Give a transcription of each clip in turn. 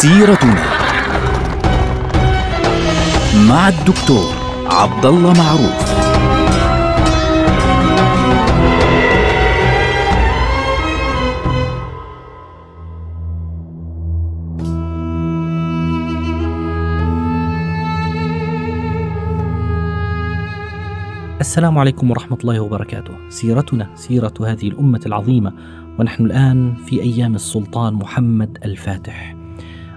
سيرتنا مع الدكتور عبد الله معروف السلام عليكم ورحمة الله وبركاته. سيرتنا سيرة هذه الأمة العظيمة ونحن الآن في أيام السلطان محمد الفاتح.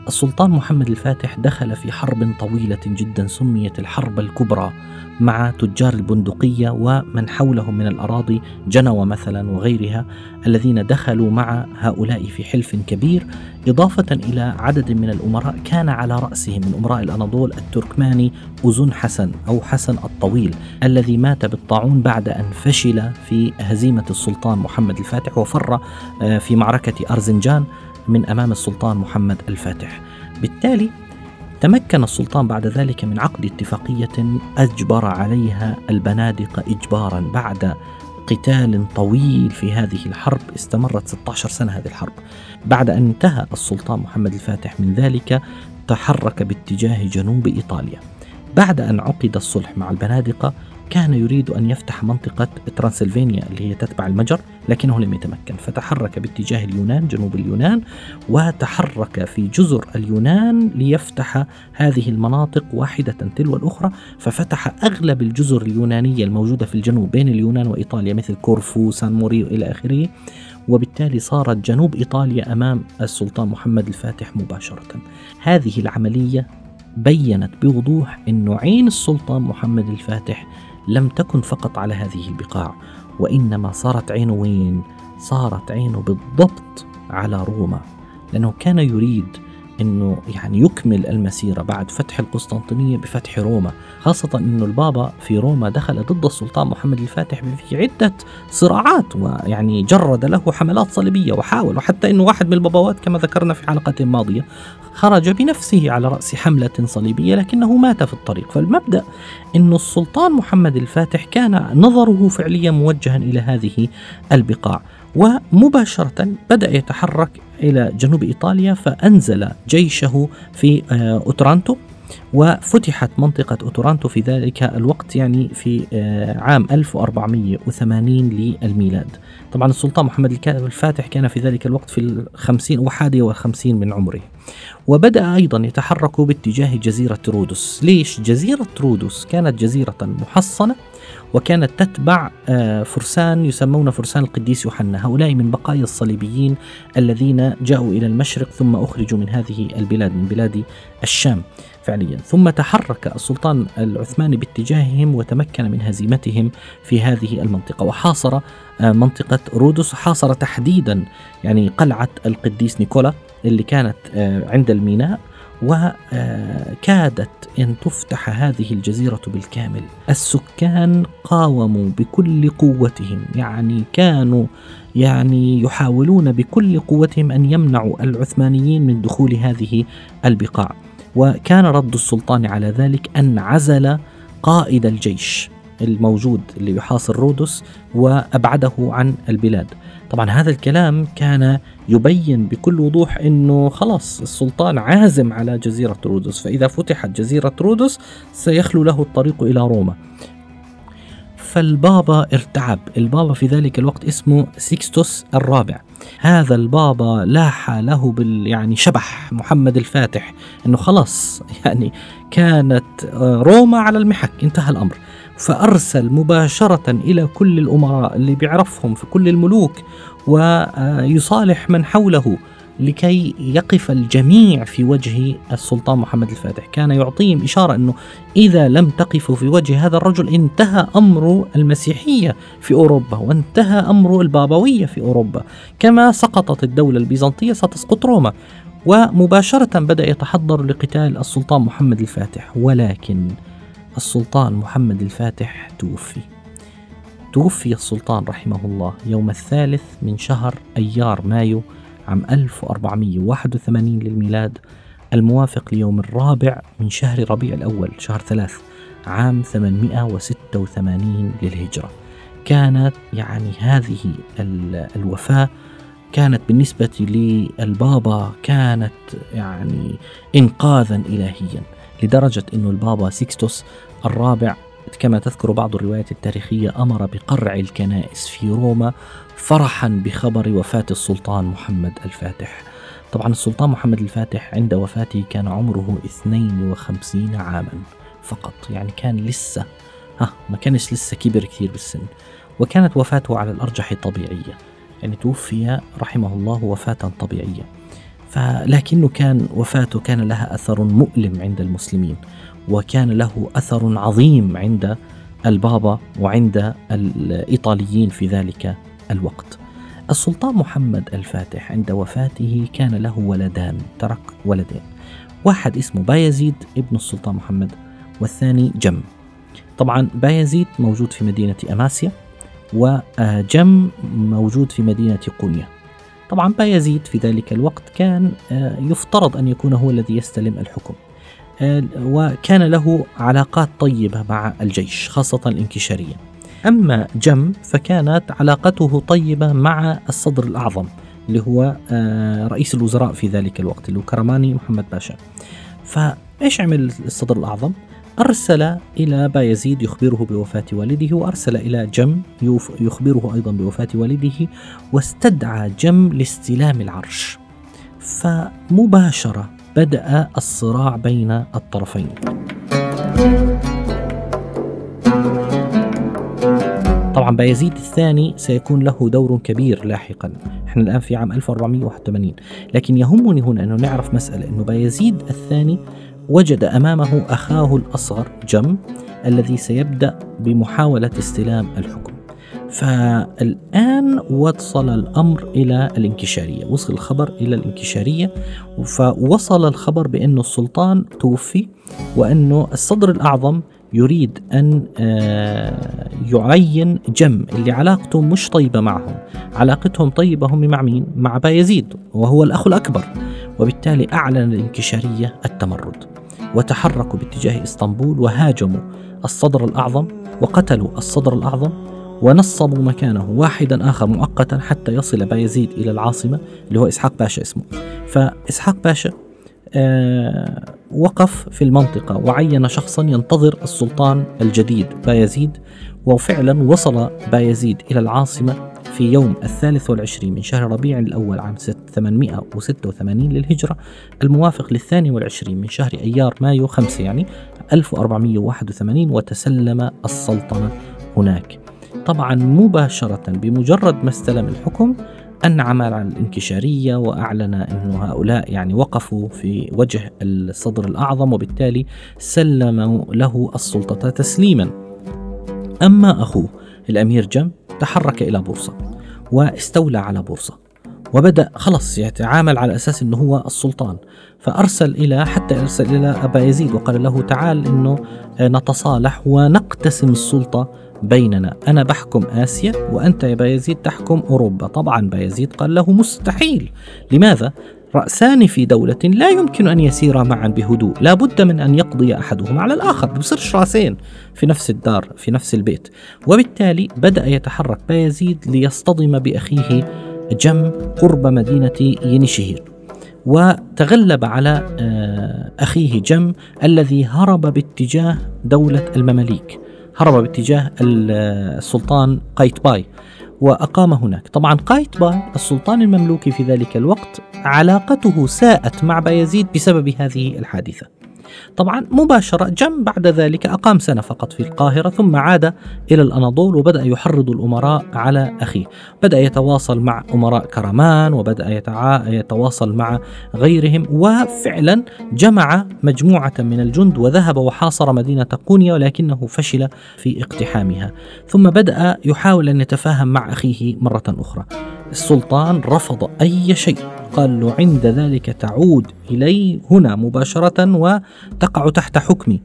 السلطان محمد الفاتح دخل في حرب طويلة جدا سميت الحرب الكبرى مع تجار البندقية ومن حولهم من الأراضي جنوة مثلا وغيرها الذين دخلوا مع هؤلاء في حلف كبير إضافة إلى عدد من الأمراء كان على رأسهم من أمراء الأناضول التركماني أزن حسن أو حسن الطويل الذي مات بالطاعون بعد أن فشل في هزيمة السلطان محمد الفاتح وفر آه، في معركة أرزنجان من أمام السلطان محمد الفاتح. بالتالي تمكن السلطان بعد ذلك من عقد اتفاقية أجبر عليها البنادق إجبارا بعد قتال طويل في هذه الحرب استمرت 16 سنة هذه الحرب. بعد أن انتهى السلطان محمد الفاتح من ذلك تحرك باتجاه جنوب إيطاليا. بعد أن عقد الصلح مع البنادقه كان يريد أن يفتح منطقة ترانسلفانيا اللي هي تتبع المجر لكنه لم يتمكن فتحرك باتجاه اليونان جنوب اليونان وتحرك في جزر اليونان ليفتح هذه المناطق واحدة تلو الأخرى ففتح أغلب الجزر اليونانية الموجودة في الجنوب بين اليونان وإيطاليا مثل كورفو سان موريو إلى آخره وبالتالي صارت جنوب إيطاليا أمام السلطان محمد الفاتح مباشرة. هذه العملية بينت بوضوح أن عين السلطان محمد الفاتح لم تكن فقط على هذه البقاع وإنما صارت عينه وين؟ صارت عينه بالضبط على روما لأنه كان يريد إنه يعني يكمل المسيرة بعد فتح القسطنطينية بفتح روما، خاصة إنه البابا في روما دخل ضد السلطان محمد الفاتح في عدة صراعات ويعني جرد له حملات صليبية وحاول وحتى إنه واحد من البابوات كما ذكرنا في حلقه ماضية خرج بنفسه على رأس حملة صليبية لكنه مات في الطريق، فالمبدأ إنه السلطان محمد الفاتح كان نظره فعليا موجها إلى هذه البقاع. ومباشرة بدأ يتحرك إلى جنوب إيطاليا فأنزل جيشه في آه، أوترانتو وفتحت منطقة أوتورانتو في ذلك الوقت يعني في آه، عام 1480 للميلاد. طبعا السلطان محمد الفاتح كان في ذلك الوقت في الخمسين وحادية والخمسين من عمره. وبدأ أيضا يتحرك باتجاه جزيرة رودس ليش؟ جزيرة رودس كانت جزيرة محصنة؟ وكانت تتبع آه، فرسان يسمون فرسان القديس يوحنا. هؤلاء من بقايا الصليبيين الذين جاءوا إلى المشرق ثم أخرجوا من هذه البلاد من بلاد الشام فعليا. ثم تحرك السلطان العثماني باتجاههم وتمكن من هزيمتهم في هذه المنطقة وحاصر آه، منطقة رودس حاصر تحديدا يعني قلعة القديس نيكولا اللي كانت آه، عند الميناء. وكادت أن تفتح هذه الجزيرة بالكامل. السكان قاوموا بكل قوتهم يعني كانوا يعني يحاولون بكل قوتهم أن يمنعوا العثمانيين من دخول هذه البقاع. وكان رد السلطان على ذلك أن عزل قائد الجيش. الموجود اللي يحاصر رودس وأبعده عن البلاد. طبعا هذا الكلام كان يبين بكل وضوح إنه خلاص السلطان عازم على جزيرة رودس فإذا فتحت جزيرة رودس سيخلو له الطريق إلى روما. فالبابا ارتعب. البابا في ذلك الوقت اسمه سيكستوس الرابع. هذا البابا لاح له بال يعني شبح محمد الفاتح إنه خلاص يعني كانت روما على المحك انتهى الأمر. فأرسل مباشرة إلى كل الأمراء اللي بيعرفهم في كل الملوك ويصالح من حوله لكي يقف الجميع في وجه السلطان محمد الفاتح. كان يعطيهم إشارة أنه إذا لم تقفوا في وجه هذا الرجل انتهى أمر المسيحية في أوروبا وانتهى أمر البابوية في أوروبا. كما سقطت الدولة البيزنطية ستسقط روما. ومباشرة بدأ يتحضر لقتال السلطان محمد الفاتح ولكن السلطان محمد الفاتح توفي. توفي السلطان رحمه الله يوم الثالث من شهر أيار مايو عام 1481 للميلاد الموافق ليوم الرابع من شهر ربيع الأول شهر ثلاث عام 886 للهجرة. كانت يعني هذه الوفاة كانت بالنسبة للبابا كانت يعني إنقاذا إلهيا. لدرجة أن البابا سيكستوس الرابع كما تذكر بعض الروايات التاريخية أمر بقرع الكنائس في روما فرحا بخبر وفاة السلطان محمد الفاتح. طبعا السلطان محمد الفاتح عند وفاته كان عمره 52 عاما فقط يعني كان لسه ها ما كانش لسه كبر كثير بالسن. وكانت وفاته على الأرجح طبيعية يعني توفي رحمه الله وفاة طبيعية. فلكنه كان وفاته كان لها أثر مؤلم عند المسلمين وكان له أثر عظيم عند البابا وعند الإيطاليين في ذلك الوقت. السلطان محمد الفاتح عند وفاته كان له ولدان ترك ولدين. واحد اسمه بايزيد ابن السلطان محمد والثاني جم. طبعا بايزيد موجود في مدينة أماسيا وجم موجود في مدينة قونيا طبعا بايزيد في ذلك الوقت كان آه، يفترض أن يكون هو الذي يستلم الحكم. آه، وكان له علاقات طيبة مع الجيش خاصة الانكشارية. أما جم فكانت علاقته طيبة مع الصدر الأعظم اللي هو آه، رئيس الوزراء في ذلك الوقت اللي هو كرماني محمد باشا. فإيش عمل الصدر الأعظم؟ أرسل إلى بايزيد يخبره بوفاة والده وأرسل إلى جم يخبره أيضا بوفاة والده واستدعى جم لاستلام العرش. فمباشرة بدأ الصراع بين الطرفين. طبعا بايزيد الثاني سيكون له دور كبير لاحقا. إحنا الآن في عام 1481 لكن يهمني هنا أنه نعرف مسألة أنه بايزيد الثاني وجد أمامه أخاه الأصغر جم الذي سيبدأ بمحاولة استلام الحكم. فالآن وصل الأمر إلى الانكشارية وصل الخبر إلى الانكشارية فوصل الخبر بأن السلطان توفي وأنه الصدر الأعظم يريد أن آه، يعين جم اللي علاقته مش طيبة معهم. علاقتهم طيبة هم مع مين؟ مع بايزيد وهو الأخ الأكبر وبالتالي أعلن الانكشارية التمرد. وتحركوا باتجاه إسطنبول وهاجموا الصدر الأعظم وقتلوا الصدر الأعظم ونصبوا مكانه واحدا آخر مؤقتا حتى يصل بايزيد إلى العاصمة اللي هو إسحاق باشا اسمه. فإسحاق باشا آه وقف في المنطقة وعين شخصا ينتظر السلطان الجديد بايزيد وفعلا وصل بايزيد إلى العاصمة في يوم الثالث والعشرين من شهر ربيع الأول عام 886 للهجرة الموافق للثاني والعشرين من شهر أيار مايو خمسة يعني 1481 وتسلم السلطنة هناك. طبعا مباشرة بمجرد ما استلم الحكم أنعم على الانكشارية وأعلن أن هؤلاء يعني وقفوا في وجه الصدر الأعظم وبالتالي سلموا له السلطة تسليما. أما أخوه الأمير جم تحرك إلى بورصة واستولى على بورصة وبدأ خلص يتعامل على أساس أنه هو السلطان. فأرسل إلى حتى أرسل إلى أبا يزيد وقال له تعال أنه نتصالح ونقتسم السلطة بيننا. أنا بحكم آسيا وأنت يا بايزيد تحكم أوروبا. طبعا بايزيد قال له مستحيل. لماذا؟ رأسان في دولة لا يمكن أن يسيرا معا بهدوء. لا بد من أن يقضي أحدهما على الآخر. بصيرش رأسين في نفس الدار في نفس البيت. وبالتالي بدأ يتحرك بايزيد ليصطدم بأخيه جم قرب مدينة ينشهير. وتغلب على آه، أخيه جم الذي هرب باتجاه دولة المماليك. هرب باتجاه السلطان قايتباي. وأقام هناك. طبعا قايتباي السلطان المملوكي في ذلك الوقت علاقته ساءت مع بايزيد بسبب هذه الحادثة. طبعا مباشرة جم بعد ذلك أقام سنة فقط في القاهرة ثم عاد إلى الأناضول وبدأ يحرض الأمراء على أخيه بدأ يتواصل مع أمراء كرمان وبدأ. يتواصل مع غيرهم وفعلا جمع مجموعة من الجند وذهب وحاصر مدينة قونيا ولكنه فشل في اقتحامها ثم بدأ يحاول أن يتفاهم مع أخيه مرة أخرى السلطان رفض أي شيء. قال له عند ذلك تعود إلي هنا مباشرة وتقع تحت حكمي.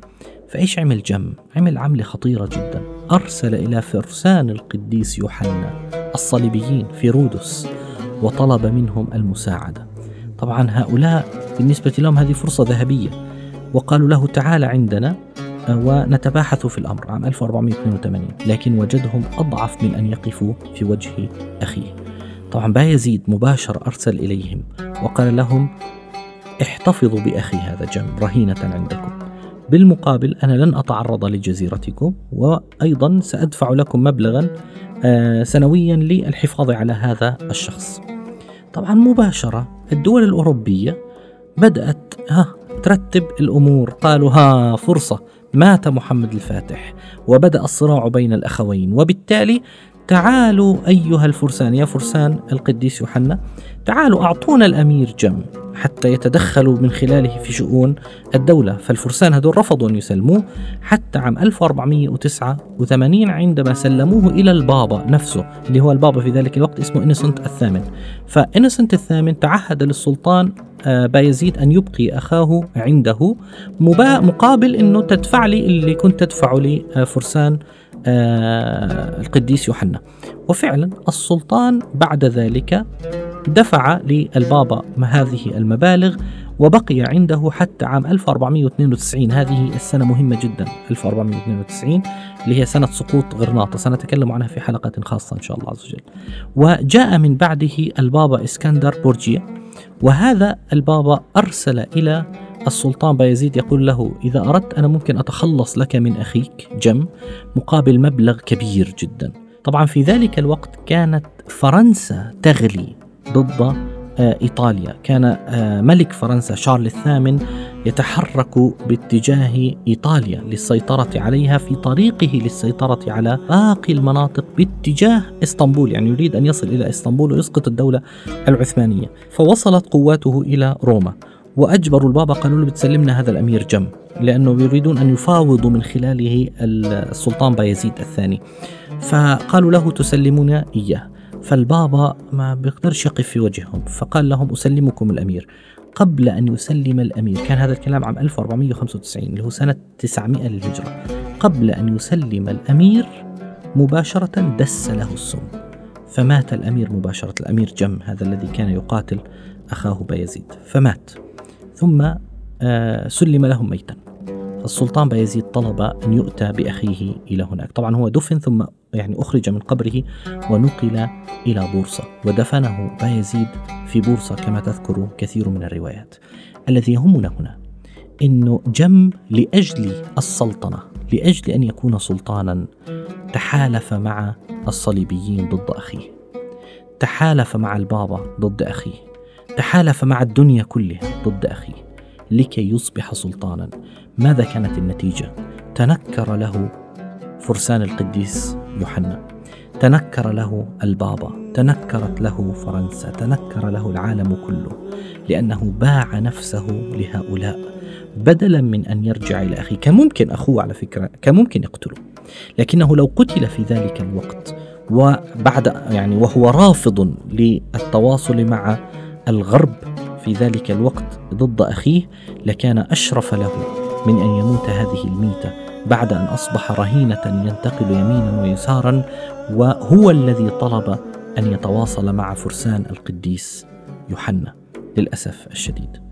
فإيش عمل جم؟ عمل عملة خطيرة جدا. أرسل إلى فرسان القديس يوحنا الصليبيين في رودس وطلب منهم المساعدة. طبعا هؤلاء بالنسبة لهم هذه فرصة ذهبية. وقالوا له تعال عندنا ونتباحث في الأمر عام 1482 لكن وجدهم أضعف من أن يقفوا في وجه أخيه. طبعا بايزيد مباشر أرسل إليهم وقال لهم احتفظوا بأخي هذا جم رهينة عندكم. بالمقابل أنا لن أتعرض لجزيرتكم وأيضا سأدفع لكم مبلغا آه، سنويا للحفاظ على هذا الشخص. طبعا مباشرة الدول الأوروبية بدأت ها ترتب الأمور. قالوا ها فرصة. مات محمد الفاتح. وبدأ الصراع بين الأخوين. وبالتالي تعالوا أيها الفرسان يا فرسان القديس يوحنا تعالوا أعطونا الأمير جم حتى يتدخلوا من خلاله في شؤون الدولة. فالفرسان هذول رفضوا أن يسلموه حتى عام 1489 عندما سلموه إلى البابا نفسه اللي هو البابا في ذلك الوقت اسمه إنسنت الثامن. فإنسنت الثامن تعهد للسلطان آه، بايزيد أن يبقي أخاه عنده مقابل أنه تدفع لي اللي كنت تدفع لي آه، فرسان آه، القديس يوحنا. وفعلا السلطان بعد ذلك دفع للبابا هذه المبالغ وبقي عنده حتى عام 1492 هذه السنة مهمة جدا 1492 اللي هي سنة سقوط غرناطة. سنتكلم عنها في حلقة خاصة إن شاء الله عز وجل. وجاء من بعده البابا إسكندر بورجيا وهذا البابا أرسل إلى السلطان بايزيد يقول له إذا أردت أنا ممكن أتخلص لك من أخيك جم مقابل مبلغ كبير جدا. طبعا في ذلك الوقت كانت فرنسا تغلي ضد آه، إيطاليا. كان آه، ملك فرنسا شارل الثامن يتحرك باتجاه إيطاليا للسيطرة عليها في طريقه للسيطرة على باقي المناطق باتجاه إسطنبول يعني يريد أن يصل إلى إسطنبول ويسقط الدولة العثمانية. فوصلت قواته إلى روما. وأجبروا البابا قالوا له بتسلمنا هذا الأمير جم لأنه يريدون أن يفاوضوا من خلاله السلطان بايزيد الثاني. فقالوا له تسلمون إياه. فالبابا ما بيقدرش يقف في وجههم فقال لهم أسلمكم الأمير. قبل أن يسلم الأمير كان هذا الكلام عام 1495 اللي هو سنة 900 للهجرة. قبل أن يسلم الأمير مباشرة دس له السم. فمات الأمير مباشرة الأمير جم هذا الذي كان يقاتل أخاه بايزيد فمات. ثم آه، سلم لهم ميتا. السلطان بايزيد طلب أن يؤتى بأخيه إلى هناك. طبعا هو دفن ثم يعني أخرج من قبره ونقل إلى بورصة. ودفنه بايزيد في بورصة كما تذكر كثير من الروايات. الذي يهمنا هنا أنه جم لأجل السلطنة لأجل أن يكون سلطانا تحالف مع الصليبيين ضد أخيه. تحالف مع البابا ضد أخيه. تحالف مع الدنيا كلها. ضد أخيه لكي يصبح سلطانا. ماذا كانت النتيجة؟ تنكر له فرسان القديس يوحنا. تنكر له البابا. تنكرت له فرنسا. تنكر له العالم كله لأنه باع نفسه لهؤلاء. بدلا من أن يرجع إلى أخيه كان ممكن أخوه على فكرة كان ممكن يقتله. لكنه لو قتل في ذلك الوقت وبعد يعني وهو رافض للتواصل مع الغرب في ذلك الوقت ضد أخيه لكان أشرف له من أن يموت هذه الميتة بعد أن أصبح رهينة ينتقل يمينا ويسارا وهو الذي طلب أن يتواصل مع فرسان القديس يوحنا للأسف الشديد.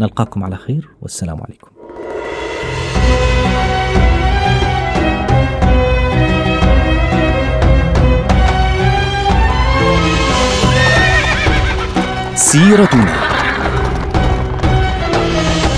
نلقاكم على خير والسلام عليكم. سيرتنا.